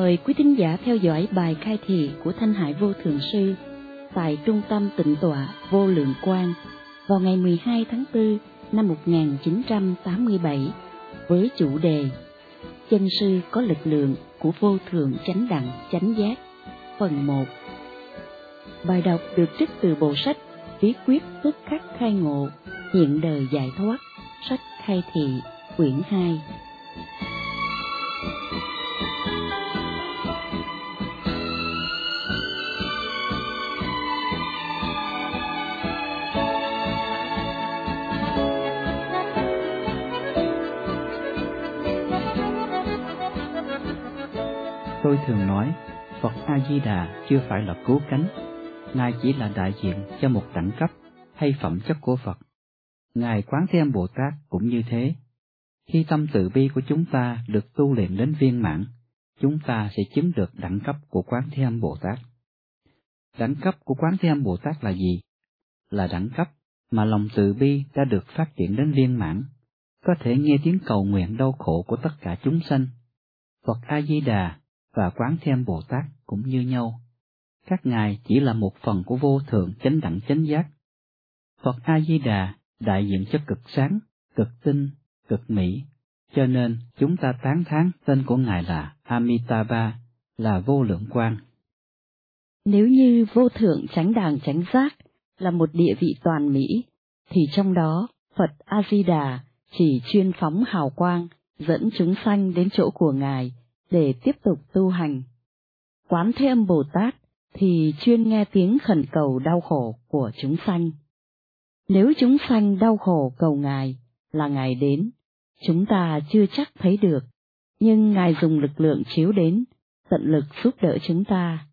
Mời quý thính giả theo dõi bài khai thị của Thanh Hải Vô Thượng Sư tại Trung tâm Tịnh Tọa Vô Lượng Quang vào ngày 12 tháng 4 năm 1987 với chủ đề Chân sư có lực lượng của vô thượng chánh đẳng chánh giác, phần 1 Bài đọc được trích từ bộ sách Bí quyết tức khắc khai ngộ, hiện đời giải thoát, sách khai thị quyển 2 Tôi thường nói, Phật A-di-đà chưa phải là cứu cánh, Ngài chỉ là đại diện cho một đẳng cấp hay phẩm chất của Phật. Ngài Quán Thế Âm Bồ Tát cũng như thế. Khi tâm từ bi của chúng ta được tu luyện đến viên mãn, chúng ta sẽ chứng được đẳng cấp của Quán Thế Âm Bồ Tát. Đẳng cấp của Quán Thế Âm Bồ Tát là gì? Là đẳng cấp mà lòng từ bi đã được phát triển đến viên mãn, có thể nghe tiếng cầu nguyện đau khổ của tất cả chúng sanh. Phật A Di Đà và Quán thêm Bồ Tát cũng như nhau. Các ngài chỉ là một phần của vô thượng chánh đẳng chánh giác. Phật A Di Đà đại diện cho cực sáng, cực tinh, cực mỹ, cho nên chúng ta tán thán tên của ngài là Amitabha, là vô lượng quang. Nếu như vô thượng chánh đẳng chánh giác là một địa vị toàn mỹ, thì trong đó Phật A Di Đà chỉ chuyên phóng hào quang dẫn chúng sanh đến chỗ của ngài để tiếp tục tu hành. Quán Thế Âm Bồ Tát thì chuyên nghe tiếng khẩn cầu đau khổ của chúng sanh. Nếu chúng sanh đau khổ cầu Ngài, là Ngài đến, chúng ta chưa chắc thấy được, nhưng Ngài dùng lực lượng chiếu đến, tận lực giúp đỡ chúng ta.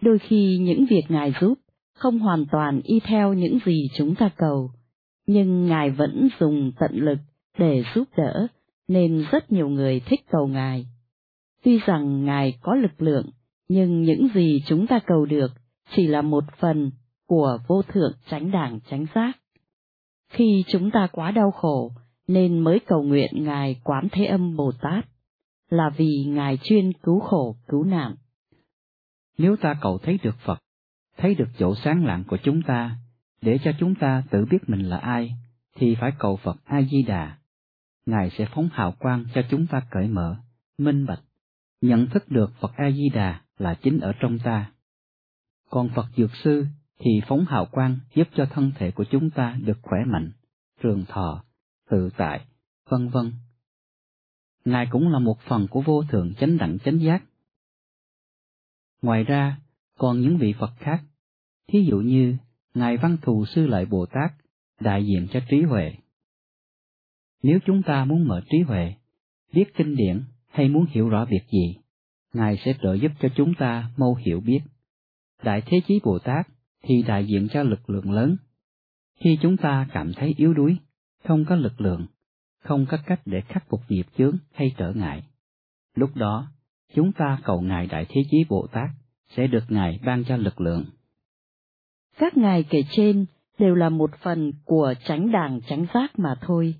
Đôi khi những việc Ngài giúp không hoàn toàn y theo những gì chúng ta cầu, nhưng Ngài vẫn dùng tận lực để giúp đỡ, nên rất nhiều người thích cầu Ngài. Tuy rằng Ngài có lực lượng, nhưng những gì chúng ta cầu được chỉ là một phần của vô thượng chánh đẳng chánh giác. Khi chúng ta quá đau khổ, nên mới cầu nguyện Ngài Quán Thế Âm Bồ Tát, là vì Ngài chuyên cứu khổ cứu nạn. Nếu ta cầu thấy được Phật, thấy được chỗ sáng lạng của chúng ta, để cho chúng ta tự biết mình là ai, thì phải cầu Phật A-di-đà. Ngài sẽ phóng hào quang cho chúng ta cởi mở, minh bạch, nhận thức được Phật A-di-đà là chính ở trong ta. Còn Phật Dược Sư thì phóng hào quang giúp cho thân thể của chúng ta được khỏe mạnh, trường thọ, tự tại, vân vân. Ngài cũng là một phần của vô thượng chánh đẳng chánh giác. Ngoài ra, còn những vị Phật khác, thí dụ như Ngài Văn Thù Sư Lợi Bồ Tát, đại diện cho trí huệ. Nếu chúng ta muốn mở trí huệ, biết kinh điển hay muốn hiểu rõ việc gì, Ngài sẽ trợ giúp cho chúng ta mau hiểu biết. Đại Thế Chí Bồ Tát thì đại diện cho lực lượng lớn. Khi chúng ta cảm thấy yếu đuối, không có lực lượng, không có cách để khắc phục nghiệp chướng hay trở ngại, lúc đó chúng ta cầu Ngài Đại Thế Chí Bồ Tát sẽ được Ngài ban cho lực lượng. Các ngài kể trên đều là một phần của tránh đàng tránh giác mà thôi.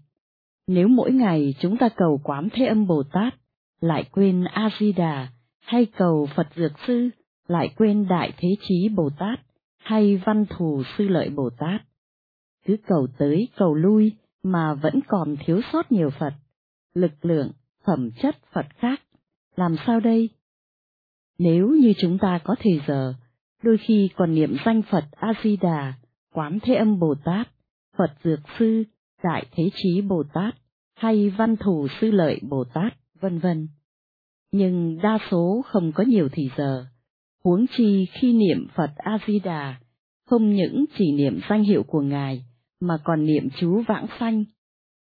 Nếu mỗi ngày chúng ta cầu quán thế âm Bồ Tát, lại quên A-di-đà, hay cầu Phật Dược Sư, lại quên Đại Thế Chí Bồ Tát, hay Văn Thù Sư Lợi Bồ Tát. Cứ cầu tới cầu lui mà vẫn còn thiếu sót nhiều Phật, lực lượng, phẩm chất Phật khác, làm sao đây? Nếu như chúng ta có thời giờ, đôi khi còn niệm danh Phật A-di-đà, Quán Thế Âm Bồ Tát, Phật Dược Sư, Đại Thế Chí Bồ Tát, hay Văn Thù Sư Lợi Bồ Tát, vân vân nhưng đa số không có nhiều thì giờ. Huống chi khi niệm Phật A-di-đà, không những chỉ niệm danh hiệu của Ngài, mà còn niệm chú vãng sanh.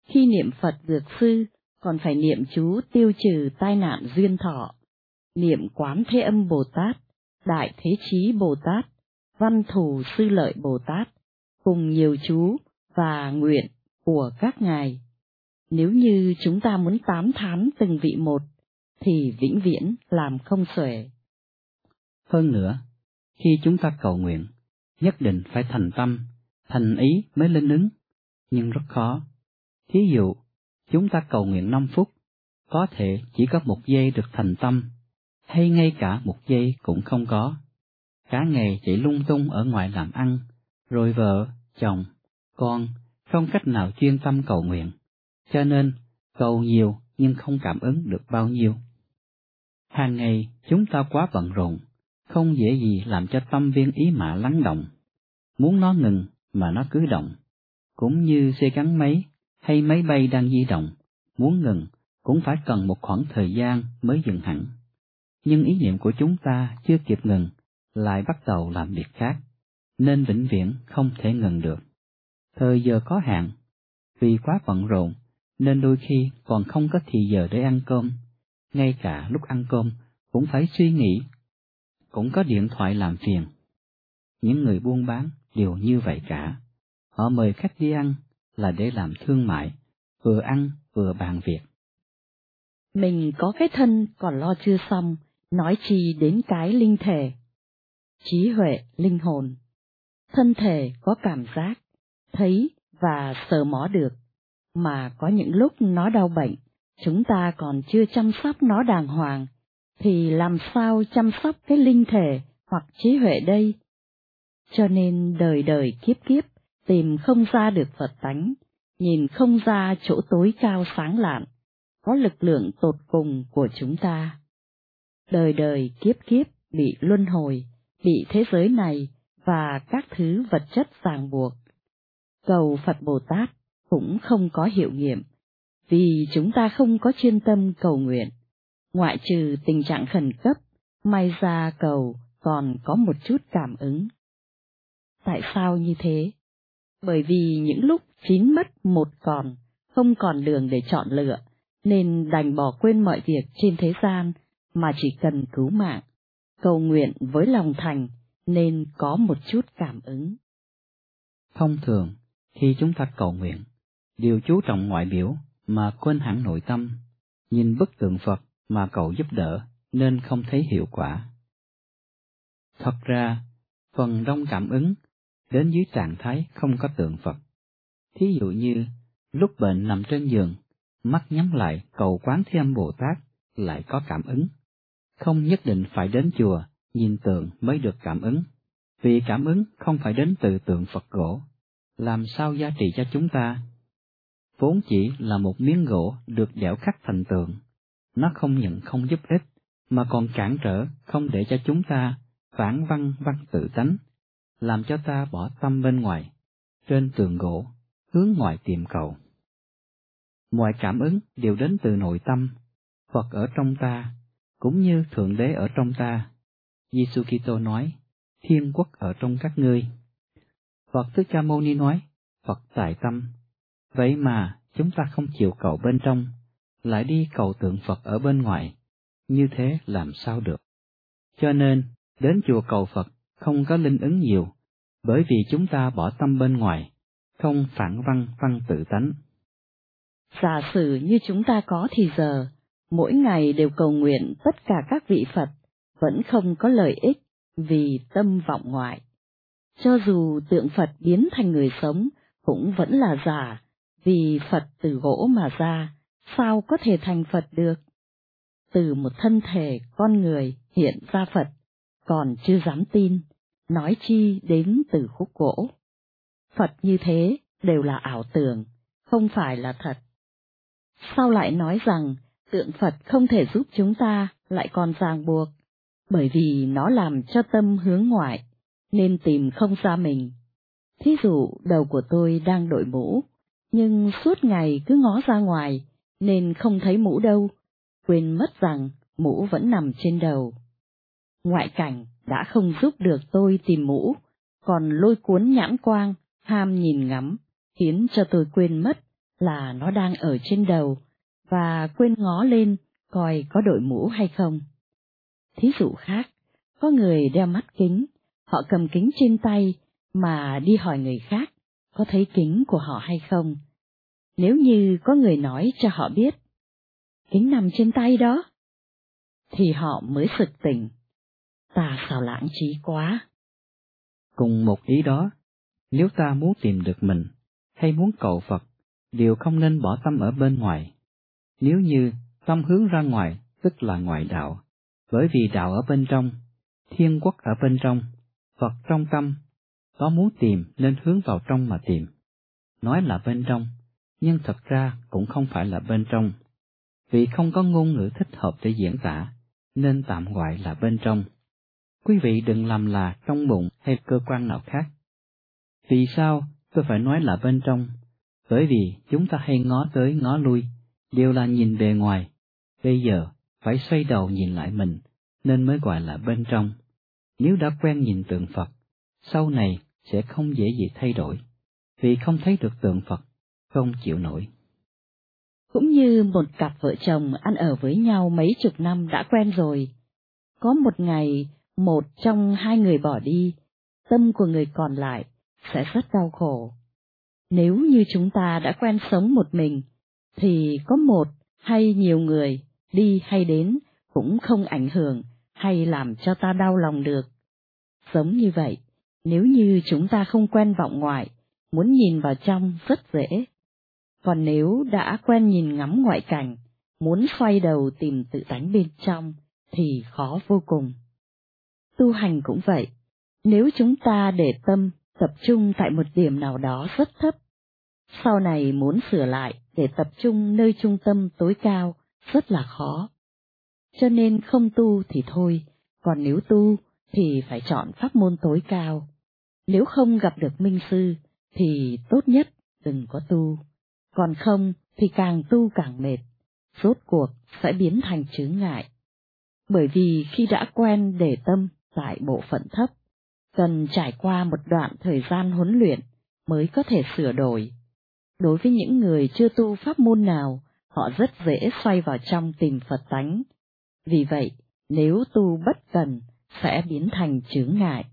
Khi niệm Phật Dược Sư, còn phải niệm chú tiêu trừ tai nạn duyên thọ, niệm Quán Thế Âm Bồ Tát, Đại Thế Chí Bồ Tát, Văn Thù Sư Lợi Bồ Tát, cùng nhiều chú và nguyện của các ngài. Nếu như chúng ta muốn tám thán từng vị một, thì vĩnh viễn làm không xuể. Hơn nữa, khi chúng ta cầu nguyện, nhất định phải thành tâm, thành ý mới lên ứng, nhưng rất khó. Thí dụ, chúng ta cầu nguyện 5 phút, có thể chỉ có một giây được thành tâm, hay ngay cả một giây cũng không có. Cả ngày chỉ lung tung ở ngoài làm ăn, rồi vợ, chồng, con không cách nào chuyên tâm cầu nguyện, cho nên cầu nhiều nhưng không cảm ứng được bao nhiêu. Hàng ngày chúng ta quá bận rộn, không dễ gì làm cho tâm viên ý mã lắng động. Muốn nó ngừng mà nó cứ động, cũng như xe gắn máy hay máy bay đang di động, muốn ngừng cũng phải cần một khoảng thời gian mới dừng hẳn. Nhưng ý niệm của chúng ta chưa kịp ngừng, lại bắt đầu làm việc khác, nên vĩnh viễn không thể ngừng được. Thời giờ có hạn, vì quá bận rộn nên đôi khi còn không có thì giờ để ăn cơm, ngay cả lúc ăn cơm cũng phải suy nghĩ, cũng có điện thoại làm phiền. Những người buôn bán đều như vậy cả. Họ mời khách đi ăn là để làm thương mại, vừa ăn vừa bàn việc. Mình có cái thân còn lo chưa xong, nói chi đến cái linh thể. Trí huệ, linh hồn. Thân thể có cảm giác, thấy và sờ mó được, mà có những lúc nó đau bệnh, chúng ta còn chưa chăm sóc nó đàng hoàng, thì làm sao chăm sóc cái linh thể hoặc trí huệ đây? Cho nên đời đời kiếp kiếp tìm không ra được Phật tánh, nhìn không ra chỗ tối cao sáng lạn, có lực lượng tột cùng của chúng ta. Đời đời kiếp kiếp bị luân hồi, bị thế giới này và các thứ vật chất ràng buộc. Cầu Phật Bồ Tát cũng không có hiệu nghiệm, vì chúng ta không có chuyên tâm cầu nguyện. Ngoại trừ tình trạng khẩn cấp, may ra cầu còn có một chút cảm ứng. Tại sao như thế? Bởi vì những lúc chín mất một còn, không còn đường để chọn lựa, nên đành bỏ quên mọi việc trên thế gian mà chỉ cần cứu mạng, cầu nguyện với lòng thành nên có một chút cảm ứng. Thông thường, khi chúng ta cầu nguyện, điều chú trọng ngoại biểu mà quên hẳn nội tâm, nhìn bức tượng Phật mà cầu giúp đỡ nên không thấy hiệu quả. Thật ra, phần đông cảm ứng đến dưới trạng thái không có tượng Phật. Thí dụ như, lúc bệnh nằm trên giường, mắt nhắm lại cầu quán Thế Âm Bồ Tát lại có cảm ứng. Không nhất định phải đến chùa, nhìn tượng mới được cảm ứng, vì cảm ứng không phải đến từ tượng Phật gỗ, làm sao giá trị cho chúng ta? Vốn chỉ là một miếng gỗ được dẻo khắc thành tượng, nó không nhận không giúp ích, mà còn cản trở không để cho chúng ta phản văn văn tự tánh, làm cho ta bỏ tâm bên ngoài, trên tường gỗ, hướng ngoài tìm cầu. Mọi cảm ứng đều đến từ nội tâm, Phật ở trong ta, cũng như Thượng Đế ở trong ta. Giêsu Kitô nói, Thiên quốc ở trong các ngươi. Phật Thích Ca Mâu Ni nói, Phật tại tâm. Vậy mà chúng ta không chịu cầu bên trong, lại đi cầu tượng Phật ở bên ngoài, như thế làm sao được? Cho nên, đến chùa cầu Phật không có linh ứng nhiều, bởi vì chúng ta bỏ tâm bên ngoài, không phản văn văn tự tánh. Giả sử như chúng ta có thì giờ, mỗi ngày đều cầu nguyện tất cả các vị Phật, vẫn không có lợi ích vì tâm vọng ngoại. Cho dù tượng Phật biến thành người sống, cũng vẫn là giả, vì Phật từ gỗ mà ra, sao có thể thành Phật được? Từ một thân thể con người hiện ra Phật, còn chưa dám tin, nói chi đến từ khúc gỗ. Phật như thế đều là ảo tưởng, không phải là thật. Sao lại nói rằng tượng Phật không thể giúp chúng ta lại còn ràng buộc, bởi vì nó làm cho tâm hướng ngoại, nên tìm không ra mình. Thí dụ đầu của tôi đang đội mũ, nhưng suốt ngày cứ ngó ra ngoài, nên không thấy mũ đâu, quên mất rằng mũ vẫn nằm trên đầu. Ngoại cảnh đã không giúp được tôi tìm mũ, còn lôi cuốn nhãn quang, ham nhìn ngắm, khiến cho tôi quên mất là nó đang ở trên đầu, và quên ngó lên coi có đội mũ hay không. Thí dụ khác, có người đeo mắt kính, họ cầm kính trên tay mà đi hỏi người khác có thấy kính của họ hay không. Nếu như có người nói cho họ biết, kính nằm trên tay đó, thì họ mới sực tỉnh. Ta sao lãng trí quá. Cùng một ý đó, nếu ta muốn tìm được mình, hay muốn cầu Phật, đều không nên bỏ tâm ở bên ngoài. Nếu như tâm hướng ra ngoài, tức là ngoại đạo, Bởi vì đạo ở bên trong, thiên quốc ở bên trong, Phật trong tâm, có muốn tìm nên hướng vào trong mà tìm. Nói là bên trong, nhưng thật ra cũng không phải là bên trong. Vì không có ngôn ngữ thích hợp để diễn tả, nên tạm gọi là bên trong. Quý vị đừng làm là trong bụng hay cơ quan nào khác. Vì sao tôi phải nói là bên trong? Bởi vì chúng ta hay ngó tới ngó lui, đều là nhìn bề ngoài. Bây giờ phải xoay đầu nhìn lại mình, nên mới gọi là bên trong. Nếu đã quen nhìn tượng Phật, sau này sẽ không dễ gì thay đổi, vì không thấy được tượng Phật, không chịu nổi. Cũng như một cặp vợ chồng ăn ở với nhau mấy chục năm đã quen rồi. Có một ngày, một trong hai người bỏ đi, tâm của người còn lại sẽ rất đau khổ. Nếu như chúng ta đã quen sống một mình, thì có một hay nhiều người đi hay đến cũng không ảnh hưởng hay làm cho ta đau lòng được. Sống như vậy, nếu như chúng ta không quen vọng ngoại, muốn nhìn vào trong rất dễ. Còn nếu đã quen nhìn ngắm ngoại cảnh, muốn xoay đầu tìm tự tánh bên trong, thì khó vô cùng. Tu hành cũng vậy, nếu chúng ta để tâm tập trung tại một điểm nào đó rất thấp, sau này muốn sửa lại để tập trung nơi trung tâm tối cao rất là khó. Cho nên không tu thì thôi, còn nếu tu thì phải chọn pháp môn tối cao. Nếu không gặp được minh sư thì tốt nhất đừng có tu, còn không thì càng tu càng mệt, rốt cuộc sẽ biến thành chướng ngại. Bởi vì khi đã quen để tâm tại bộ phận thấp, cần trải qua một đoạn thời gian huấn luyện mới có thể sửa đổi. Đối với những người chưa tu pháp môn nào, họ rất dễ xoay vào trong tìm Phật tánh. Vì vậy, nếu tu bất cần, sẽ biến thành chướng ngại.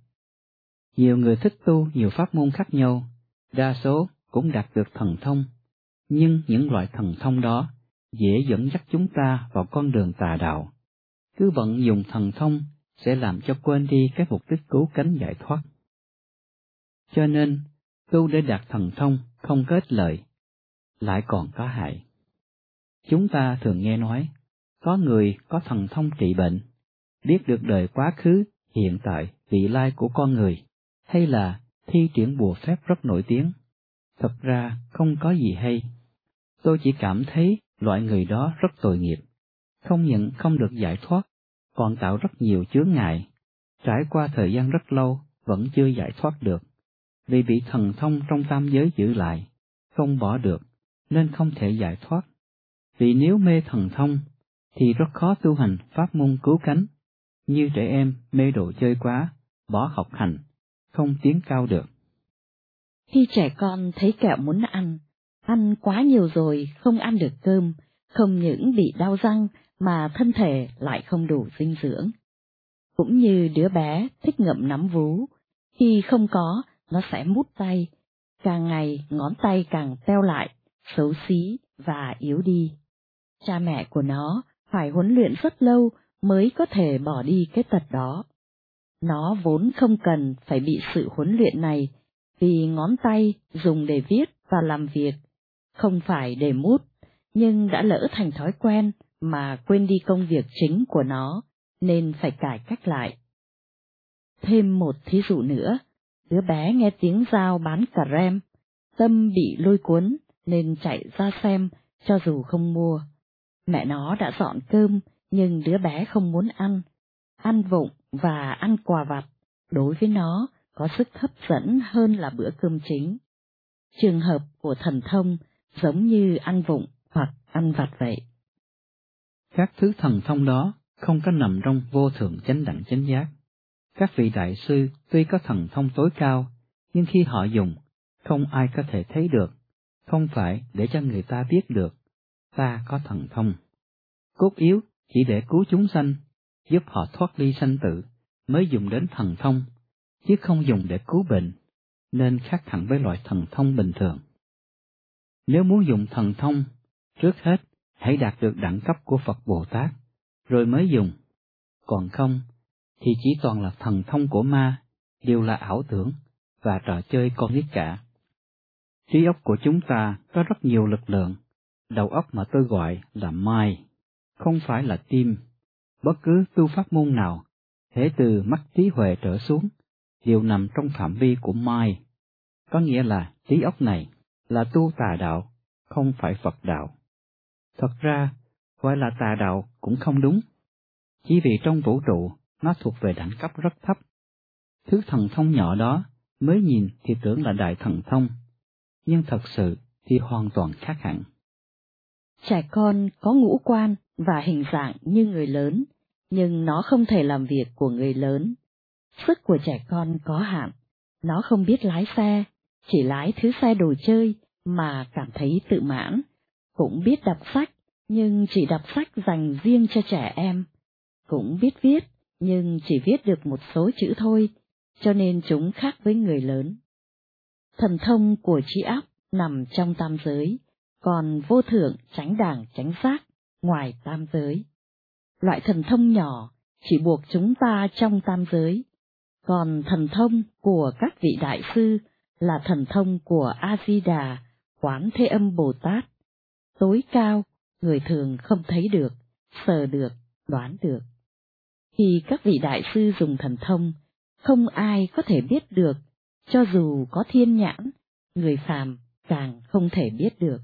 Nhiều người thích tu nhiều pháp môn khác nhau, đa số cũng đạt được thần thông, nhưng những loại thần thông đó dễ dẫn dắt chúng ta vào con đường tà đạo. Cứ vận dùng thần thông sẽ làm cho quên đi cái mục đích cứu cánh giải thoát. Cho nên, tu để đạt thần thông không có ích lợi, lại còn có hại. Chúng ta thường nghe nói, có người có thần thông trị bệnh, biết được đời quá khứ, hiện tại, vị lai của con người, hay là thi triển bùa phép rất nổi tiếng. Thật ra không có gì hay. Tôi chỉ cảm thấy loại người đó rất tội nghiệp, không những không được giải thoát, còn tạo rất nhiều chướng ngại, trải qua thời gian rất lâu vẫn chưa giải thoát được, vì bị thần thông trong tam giới giữ lại, không bỏ được, nên không thể giải thoát. Vì nếu mê thần thông, thì rất khó tu hành pháp môn cứu cánh, như trẻ em mê đồ chơi quá, bỏ học hành, không tiến cao được. Khi trẻ con thấy kẹo muốn ăn, ăn quá nhiều rồi không ăn được cơm, không những bị đau răng mà thân thể lại không đủ dinh dưỡng. Cũng như đứa bé thích ngậm nắm vú, khi không có, nó sẽ mút tay, càng ngày ngón tay càng teo lại, xấu xí và yếu đi. Cha mẹ của nó phải huấn luyện rất lâu mới có thể bỏ đi cái tật đó. Nó vốn không cần phải bị sự huấn luyện này, vì ngón tay dùng để viết và làm việc, không phải để mút, nhưng đã lỡ thành thói quen mà quên đi công việc chính của nó, nên phải cải cách lại. Thêm một thí dụ nữa, đứa bé nghe tiếng dao bán cà rem, tâm bị lôi cuốn nên chạy ra xem cho dù không mua. Mẹ nó đã dọn cơm nhưng đứa bé không muốn ăn, ăn vụng và ăn quà vặt, đối với nó có sức hấp dẫn hơn là bữa cơm chính. Trường hợp của thần thông giống như ăn vụng hoặc ăn vặt vậy. Các thứ thần thông đó không có nằm trong vô thượng chánh đẳng chánh giác. Các vị đại sư tuy có thần thông tối cao, nhưng khi họ dùng, không ai có thể thấy được, không phải để cho người ta biết được, ta có thần thông. Cốt yếu chỉ để cứu chúng sanh, giúp họ thoát ly sanh tử, mới dùng đến thần thông, chứ không dùng để cứu bệnh, nên khác hẳn với loại thần thông bình thường. Nếu muốn dùng thần thông, trước hết hãy đạt được đẳng cấp của Phật Bồ Tát, rồi mới dùng. Còn không, thì chỉ toàn là thần thông của ma, đều là ảo tưởng và trò chơi con nít cả. Trí óc của chúng ta có rất nhiều lực lượng, đầu óc mà tôi gọi là mai, không phải là tim, bất cứ tu pháp môn nào, thể từ mắt trí huệ trở xuống, đều nằm trong phạm vi của Mai. Có nghĩa là trí óc này là tu tà đạo, không phải Phật đạo. Thật ra, gọi là tà đạo cũng không đúng. Chỉ vì trong vũ trụ nó thuộc về đẳng cấp rất thấp. Thứ thần thông nhỏ đó mới nhìn thì tưởng là đại thần thông, nhưng thật sự thì hoàn toàn khác hẳn. Trẻ con có ngũ quan và hình dạng như người lớn, nhưng nó không thể làm việc của người lớn. Sức của trẻ con có hạn, nó không biết lái xe, chỉ lái thứ xe đồ chơi mà cảm thấy tự mãn, cũng biết đọc sách, nhưng chỉ đọc sách dành riêng cho trẻ em, cũng biết viết, nhưng chỉ viết được một số chữ thôi, cho nên chúng khác với người lớn. Thần thông của trí óc nằm trong tam giới, còn vô thượng tránh đảng tránh giác ngoài tam giới. Loại thần thông nhỏ chỉ buộc chúng ta trong tam giới, còn thần thông của các vị đại sư là thần thông của A-di-đà, Quán Thế Âm Bồ Tát, tối cao, người thường không thấy được, sờ được, đoán được. Khi các vị đại sư dùng thần thông, không ai có thể biết được, cho dù có thiên nhãn, người phàm càng không thể biết được.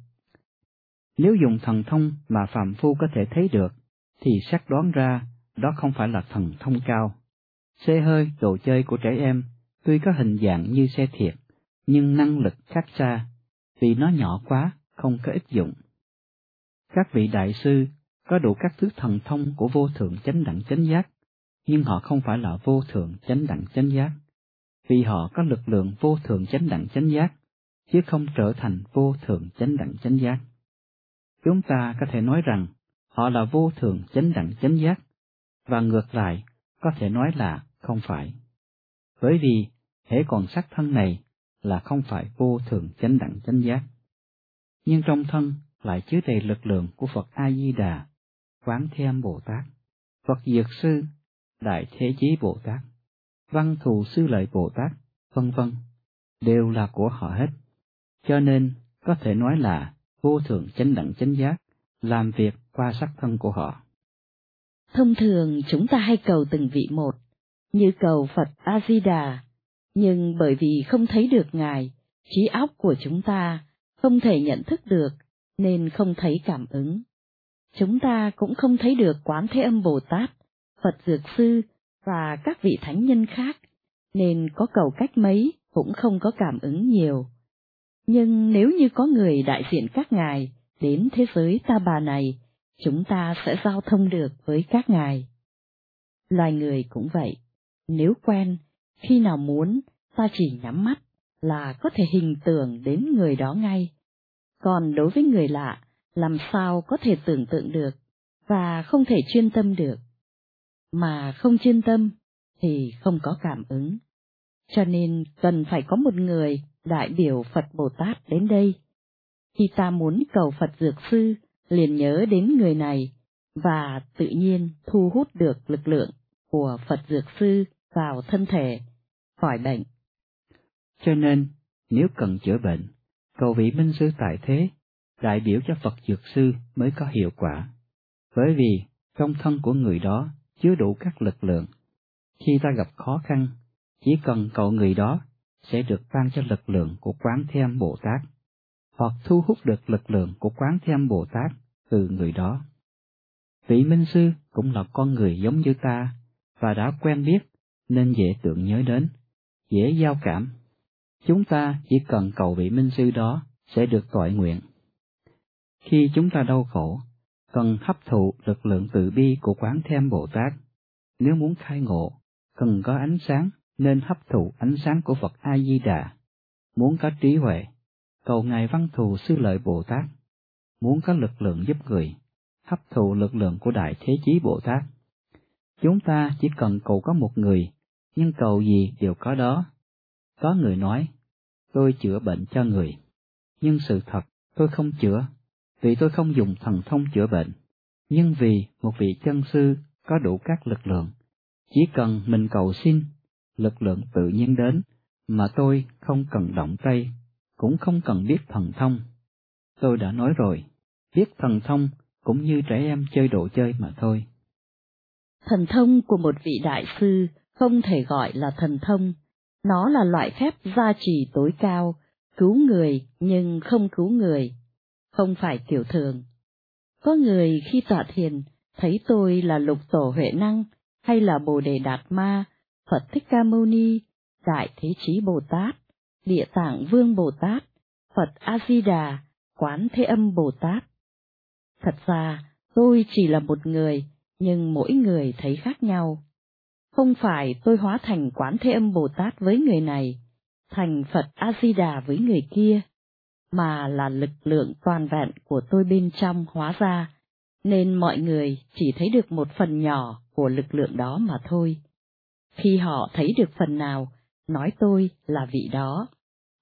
Nếu dùng thần thông mà phàm phu có thể thấy được, thì xác đoán ra đó không phải là thần thông cao. Xe hơi, đồ chơi của trẻ em, tuy có hình dạng như xe thiệt, nhưng năng lực khác xa, vì nó nhỏ quá, không có ích dụng. Các vị đại sư có đủ các thứ thần thông của vô thượng chánh đẳng chánh giác, nhưng họ không phải là vô thượng chánh đẳng chánh giác, vì họ có lực lượng vô thượng chánh đẳng chánh giác, chứ không trở thành vô thượng chánh đẳng chánh giác. Chúng ta có thể nói rằng họ là vô thường chánh đẳng chánh giác, và ngược lại có thể nói là không phải. Bởi vì hễ còn sắc thân này là không phải vô thường chánh đẳng chánh giác. Nhưng trong thân lại chứa đầy lực lượng của Phật A Di Đà, Quán Thế Âm Bồ Tát, Phật Diệt Sư, Đại Thế Chí Bồ Tát, Văn Thù Sư Lợi Bồ Tát, vân vân, đều là của họ hết. Cho nên có thể nói là vô thường chánh đẳng chánh giác làm việc qua sắc thân của họ. Thông thường chúng ta hay cầu từng vị một, như cầu Phật A Di Đà, nhưng bởi vì không thấy được ngài, trí óc của chúng ta không thể nhận thức được nên không thấy cảm ứng. Chúng ta cũng không thấy được Quán Thế Âm Bồ Tát, Phật Dược Sư và các vị thánh nhân khác, nên có cầu cách mấy cũng không có cảm ứng nhiều. Nhưng nếu như có người đại diện các ngài đến thế giới ta bà này, chúng ta sẽ giao thông được với các ngài. Loài người cũng vậy, nếu quen, khi nào muốn, ta chỉ nhắm mắt là có thể hình tưởng đến người đó ngay. Còn đối với người lạ, làm sao có thể tưởng tượng được, và không thể chuyên tâm được. Mà không chuyên tâm, thì không có cảm ứng. Cho nên cần phải có một người đại biểu Phật Bồ Tát đến đây. Khi ta muốn cầu Phật Dược Sư, liền nhớ đến người này, và tự nhiên thu hút được lực lượng của Phật Dược Sư vào thân thể, khỏi bệnh. Cho nên, nếu cần chữa bệnh, cầu vị minh sư tại thế, đại biểu cho Phật Dược Sư mới có hiệu quả. Bởi vì trong thân của người đó chứa đủ các lực lượng. Khi ta gặp khó khăn, chỉ cần cầu người đó sẽ được ban cho lực lượng của Quán Thế Âm Bồ Tát, hoặc thu hút được lực lượng của Quán Thế Âm Bồ Tát từ người đó. Vị Minh Sư cũng là con người giống như ta, và đã quen biết, nên dễ tưởng nhớ đến, dễ giao cảm. Chúng ta chỉ cần cầu vị Minh Sư đó sẽ được tội nguyện. Khi chúng ta đau khổ, cần hấp thụ lực lượng từ bi của Quán Thêm Bồ Tát. Nếu muốn khai ngộ, cần có ánh sáng nên hấp thụ ánh sáng của Phật A Di Đà. Muốn có trí huệ, cầu ngài Văn Thù Sư Lợi Bồ Tát. Muốn có lực lượng giúp người, hấp thụ lực lượng của Đại Thế Chí Bồ Tát. Chúng ta chỉ cần cầu có một người, nhưng cầu gì đều có đó. Có người nói, tôi chữa bệnh cho người, nhưng sự thật tôi không chữa, vì tôi không dùng thần thông chữa bệnh, nhưng vì một vị chân sư có đủ các lực lượng. Chỉ cần mình cầu xin lực lượng tự nhiên đến, mà tôi không cần động tay, cũng không cần biết thần thông. Tôi đã nói rồi, biết thần thông cũng như trẻ em chơi đồ chơi mà thôi. Thần thông của một vị đại sư không thể gọi là thần thông, nó là loại phép gia trì tối cao, cứu người nhưng không cứu người, không phải kiểu thường. Có người khi tọa thiền thấy tôi là lục tổ huệ năng hay là bồ đề đạt ma, Phật Thích Ca Mâu Ni, Đại Thế Chí Bồ Tát, Địa Tạng Vương Bồ Tát, Phật A Di Đà, Quán Thế Âm Bồ Tát. Thật ra, tôi chỉ là một người, nhưng mỗi người thấy khác nhau. Không phải tôi hóa thành Quán Thế Âm Bồ Tát với người này, thành Phật A Di Đà với người kia, mà là lực lượng toàn vẹn của tôi bên trong hóa ra, nên mọi người chỉ thấy được một phần nhỏ của lực lượng đó mà thôi. Khi họ thấy được phần nào, nói tôi là vị đó.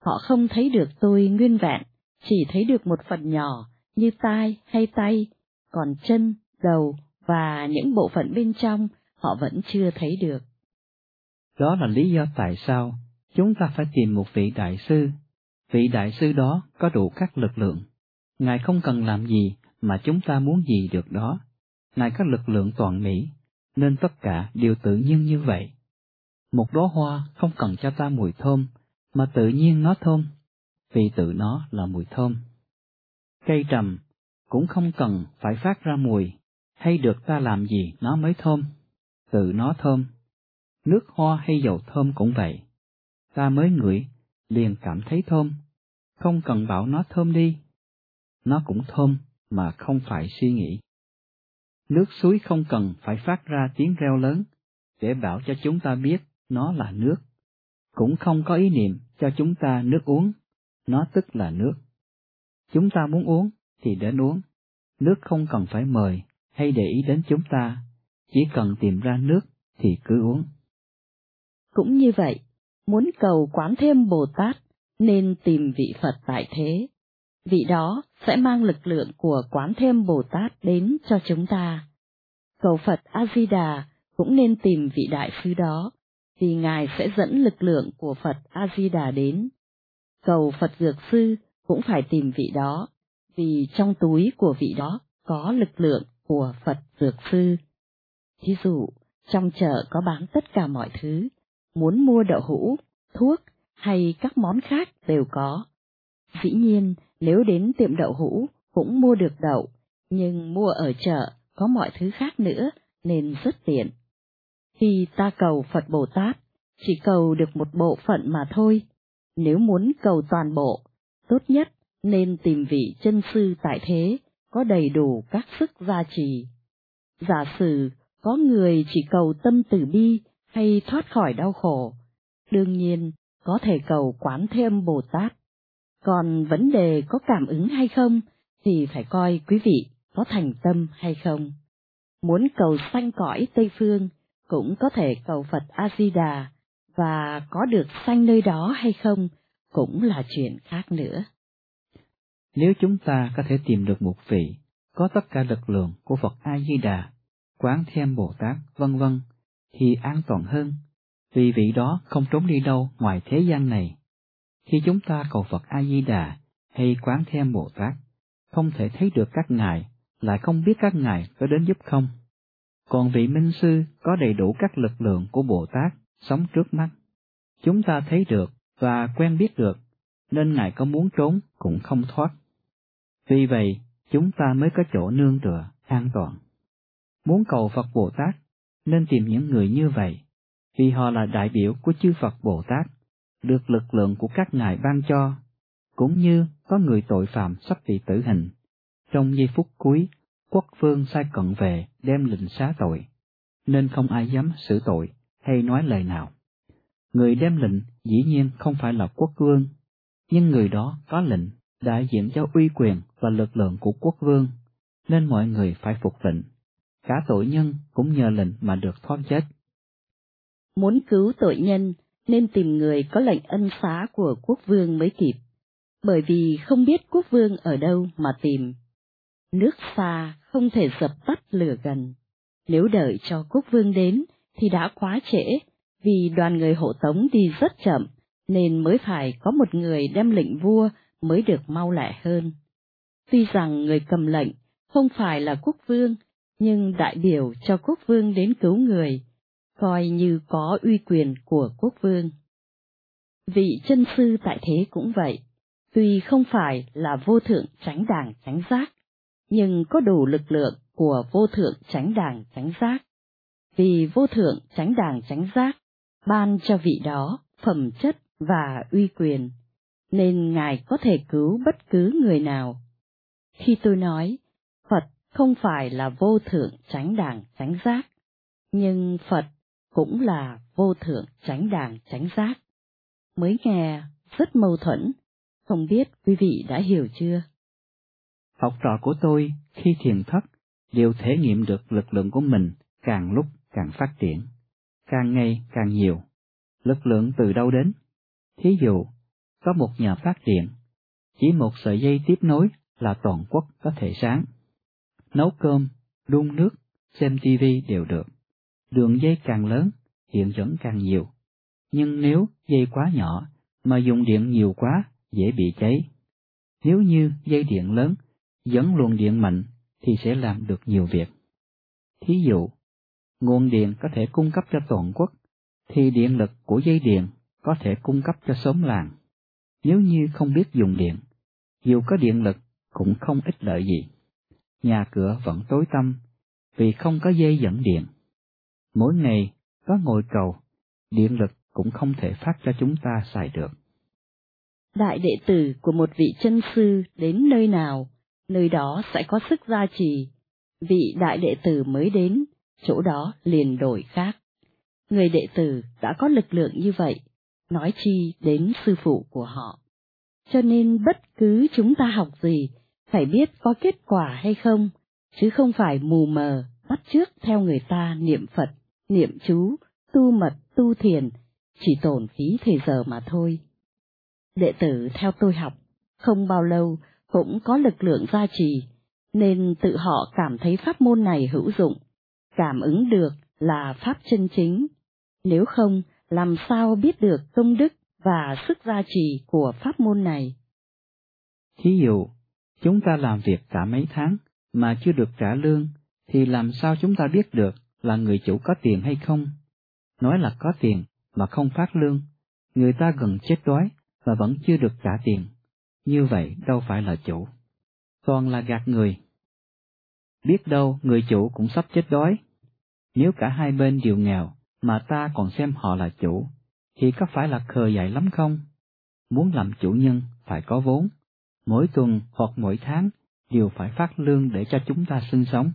Họ không thấy được tôi nguyên vẹn, chỉ thấy được một phần nhỏ như tai hay tay, còn chân, đầu và những bộ phận bên trong họ vẫn chưa thấy được. Đó là lý do tại sao chúng ta phải tìm một vị đại sư. Vị đại sư đó có đủ các lực lượng. Ngài không cần làm gì mà chúng ta muốn gì được đó. Ngài có lực lượng toàn mỹ, nên tất cả đều tự nhiên như vậy. Một đóa hoa không cần cho ta mùi thơm, mà tự nhiên nó thơm, vì tự nó là mùi thơm. Cây trầm cũng không cần phải phát ra mùi, hay được ta làm gì nó mới thơm, tự nó thơm. Nước hoa hay dầu thơm cũng vậy, ta mới ngửi, liền cảm thấy thơm, không cần bảo nó thơm đi. Nó cũng thơm mà không phải suy nghĩ. Nước suối không cần phải phát ra tiếng reo lớn, để bảo cho chúng ta biết nó là nước. Cũng không có ý niệm cho chúng ta nước uống, nó tức là nước. Chúng ta muốn uống thì đến uống, nước không cần phải mời hay để ý đến chúng ta, chỉ cần tìm ra nước thì cứ uống. Cũng như vậy, muốn cầu quán thêm Bồ Tát nên tìm vị Phật tại thế. Vị đó sẽ mang lực lượng của quán thêm Bồ Tát đến cho chúng ta. Cầu Phật A-di-đà cũng nên tìm vị đại sư đó, vì Ngài sẽ dẫn lực lượng của Phật A-di-đà đến. Cầu Phật Dược Sư cũng phải tìm vị đó, vì trong túi của vị đó có lực lượng của Phật Dược Sư. Thí dụ, trong chợ có bán tất cả mọi thứ, muốn mua đậu hũ, thuốc hay các món khác đều có. Dĩ nhiên, nếu đến tiệm đậu hũ cũng mua được đậu, nhưng mua ở chợ có mọi thứ khác nữa nên rất tiện. Khi ta cầu Phật Bồ Tát, chỉ cầu được một bộ phận mà thôi. Nếu muốn cầu toàn bộ, tốt nhất nên tìm vị chân sư tại thế, có đầy đủ các sức gia trì. Giả sử có người chỉ cầu tâm từ bi hay thoát khỏi đau khổ, đương nhiên có thể cầu quán thêm Bồ Tát. Còn vấn đề có cảm ứng hay không thì phải coi quý vị có thành tâm hay không. Muốn cầu sanh cõi Tây Phương cũng có thể cầu Phật A-di-đà và có được sanh nơi đó hay không cũng là chuyện khác nữa. Nếu chúng ta có thể tìm được một vị có tất cả lực lượng của Phật A-di-đà, Quán Thêm Bồ Tát, vân vân, thì an toàn hơn, vì vị đó không trốn đi đâu ngoài thế gian này. Khi chúng ta cầu Phật A-di-đà hay Quán Thêm Bồ Tát, không thể thấy được các ngài, lại không biết các ngài có đến giúp không. Còn vị Minh Sư có đầy đủ các lực lượng của Bồ Tát sống trước mắt. Chúng ta thấy được và quen biết được, nên Ngài có muốn trốn cũng không thoát. Vì vậy, chúng ta mới có chỗ nương tựa, an toàn. Muốn cầu Phật Bồ Tát, nên tìm những người như vậy, vì họ là đại biểu của chư Phật Bồ Tát, được lực lượng của các ngài ban cho, cũng như có người tội phạm sắp bị tử hình. Trong giây phút cuối, quốc vương sai cận về đem lệnh xá tội, nên không ai dám xử tội hay nói lời nào. Người đem lệnh dĩ nhiên không phải là quốc vương, nhưng người đó có lệnh đại diện cho uy quyền và lực lượng của quốc vương, nên mọi người phải phục lệnh. Cả tội nhân cũng nhờ lệnh mà được thoát chết. Muốn cứu tội nhân nên tìm người có lệnh ân xá của quốc vương mới kịp, bởi vì không biết quốc vương ở đâu mà tìm. Nước xa không thể dập tắt lửa gần, nếu đợi cho quốc vương đến thì đã quá trễ, vì đoàn người hộ tống đi rất chậm, nên mới phải có một người đem lệnh vua mới được mau lẹ hơn. Tuy rằng người cầm lệnh không phải là quốc vương, nhưng đại biểu cho quốc vương đến cứu người, coi như có uy quyền của quốc vương. Vị chân sư tại thế cũng vậy, tuy không phải là vô thượng tránh đảng tránh giác, nhưng có đủ lực lượng của vô thượng tránh đảng tránh giác. Vì vô thượng tránh đảng tránh giác ban cho vị đó phẩm chất và uy quyền, nên Ngài có thể cứu bất cứ người nào. Khi tôi nói, Phật không phải là vô thượng tránh đảng tránh giác, nhưng Phật cũng là vô thượng tránh đảng tránh giác. Mới nghe rất mâu thuẫn, không biết quý vị đã hiểu chưa? Học trò của tôi khi thiền thất đều thể nghiệm được lực lượng của mình càng lúc càng phát triển, càng ngày càng nhiều. Lực lượng từ đâu đến? Thí dụ, có một nhà phát điện, chỉ một sợi dây tiếp nối là toàn quốc có thể sáng. Nấu cơm, đun nước, xem tivi đều được. Đường dây càng lớn, điện dẫn càng nhiều. Nhưng nếu dây quá nhỏ mà dùng điện nhiều quá, dễ bị cháy. Nếu như dây điện lớn, dẫn luồng điện mạnh thì sẽ làm được nhiều việc. Thí dụ, nguồn điện có thể cung cấp cho toàn quốc, thì điện lực của dây điện có thể cung cấp cho xóm làng. Nếu như không biết dùng điện, dù có điện lực cũng không ích lợi gì. Nhà cửa vẫn tối tăm vì không có dây dẫn điện. Mỗi ngày có ngồi cầu, điện lực cũng không thể phát cho chúng ta xài được. Đại đệ tử của một vị chân sư đến nơi nào, nơi đó sẽ có sức gia trì. Vị đại đệ tử mới đến, chỗ đó liền đổi khác. Người đệ tử đã có lực lượng như vậy, nói chi đến sư phụ của họ. Cho nên bất cứ chúng ta học gì, phải biết có kết quả hay không, chứ không phải mù mờ, bắt chước theo người ta niệm Phật, niệm chú, tu mật, tu thiền, chỉ tổn phí thời giờ mà thôi. Đệ tử theo tôi học, không bao lâu cũng có lực lượng gia trì, nên tự họ cảm thấy pháp môn này hữu dụng, cảm ứng được là pháp chân chính. Nếu không, làm sao biết được công đức và sức gia trì của pháp môn này? Thí dụ, chúng ta làm việc cả mấy tháng mà chưa được trả lương, thì làm sao chúng ta biết được là người chủ có tiền hay không? Nói là có tiền mà không phát lương, người ta gần chết đói và vẫn chưa được trả tiền. Như vậy đâu phải là chủ. Toàn là gạt người. Biết đâu người chủ cũng sắp chết đói. Nếu cả hai bên đều nghèo, mà ta còn xem họ là chủ, thì có phải là khờ dại lắm không? Muốn làm chủ nhân phải có vốn, mỗi tuần hoặc mỗi tháng đều phải phát lương để cho chúng ta sinh sống.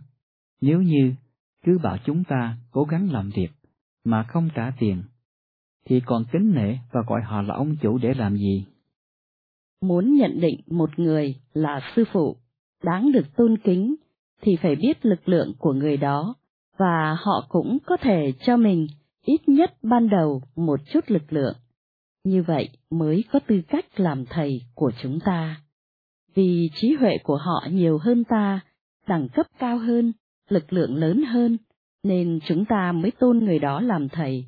Nếu như cứ bảo chúng ta cố gắng làm việc mà không trả tiền, thì còn kính nể và gọi họ là ông chủ để làm gì? Muốn nhận định một người là sư phụ, đáng được tôn kính, thì phải biết lực lượng của người đó và họ cũng có thể cho mình ít nhất ban đầu một chút lực lượng. Như vậy mới có tư cách làm thầy của chúng ta. Vì trí huệ của họ nhiều hơn ta, đẳng cấp cao hơn, lực lượng lớn hơn, nên chúng ta mới tôn người đó làm thầy.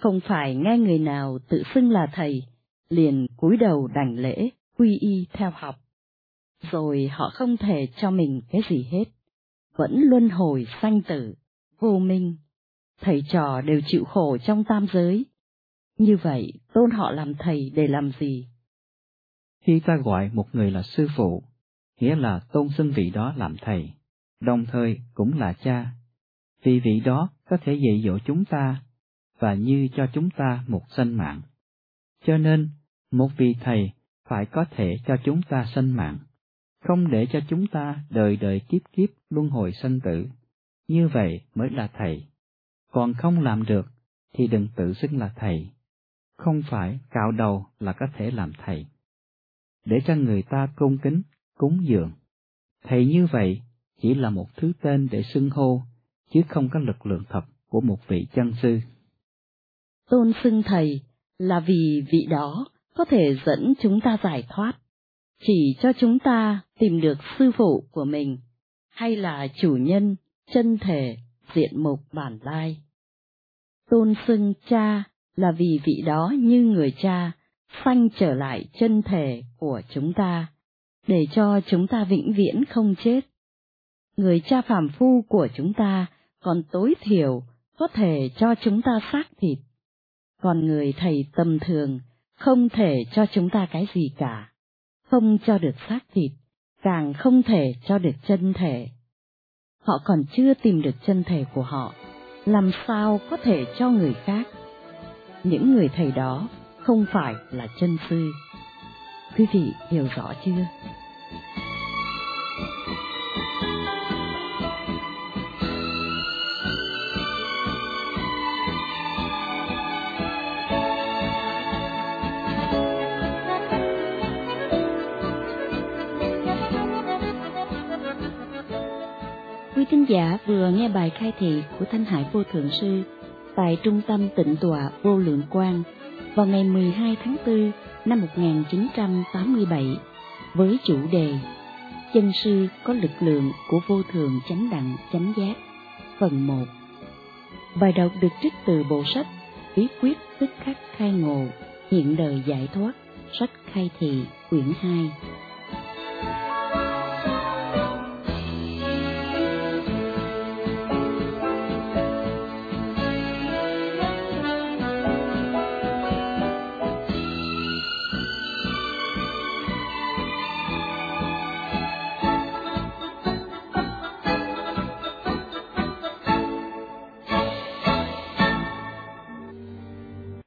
Không phải nghe người nào tự xưng là thầy, liền cúi đầu đảnh lễ, quy y theo học. Rồi họ không thể cho mình cái gì hết vẫn luân hồi sanh tử, vô minh, thầy trò đều chịu khổ trong tam giới. Như vậy, tôn họ làm thầy để làm gì? Khi ta gọi một người là sư phụ, nghĩa là tôn xưng vị đó làm thầy, đồng thời cũng là cha, vì vị đó có thể dạy dỗ chúng ta và như cho chúng ta một sanh mạng. Cho nên, một vị thầy phải có thể cho chúng ta sanh mạng không để cho chúng ta đời đời kiếp kiếp luân hồi sanh tử. Như vậy mới là thầy. Còn không làm được thì đừng tự xưng là thầy. Không phải cạo đầu là có thể làm thầy. Để cho người ta tôn kính, cúng dường. Thầy như vậy chỉ là một thứ tên để xưng hô, chứ không có lực lượng thật của một vị chân sư. Tôn xưng thầy là vì vị đó có thể dẫn chúng ta giải thoát chỉ cho chúng ta tìm được sư phụ của mình, hay là chủ nhân, chân thể, diện mục bản lai. Tôn xưng cha là vì vị đó như người cha, sanh trở lại chân thể của chúng ta, để cho chúng ta vĩnh viễn không chết. người cha phàm phu của chúng ta còn tối thiểu có thể cho chúng ta xác thịt, còn người thầy tầm thường không thể cho chúng ta cái gì cả, không cho được xác thịt, càng không thể cho được chân thể. Họ còn chưa tìm được chân thể của họ, làm sao có thể cho người khác? Những người thầy đó không phải là chân sư. Quý vị hiểu rõ chưa? Thính giả vừa nghe bài khai thị của Thanh Hải Vô Thượng Sư tại Trung tâm Tịnh Tọa Vô Lượng Quang vào ngày 12 tháng 4 năm 1987 với chủ đề Chân sư có lực lượng của vô thường chánh đặng chánh giác, phần 1 Bài đọc được trích từ bộ sách Bí quyết tức khắc khai ngộ, hiện đời giải thoát, sách khai thị quyển 2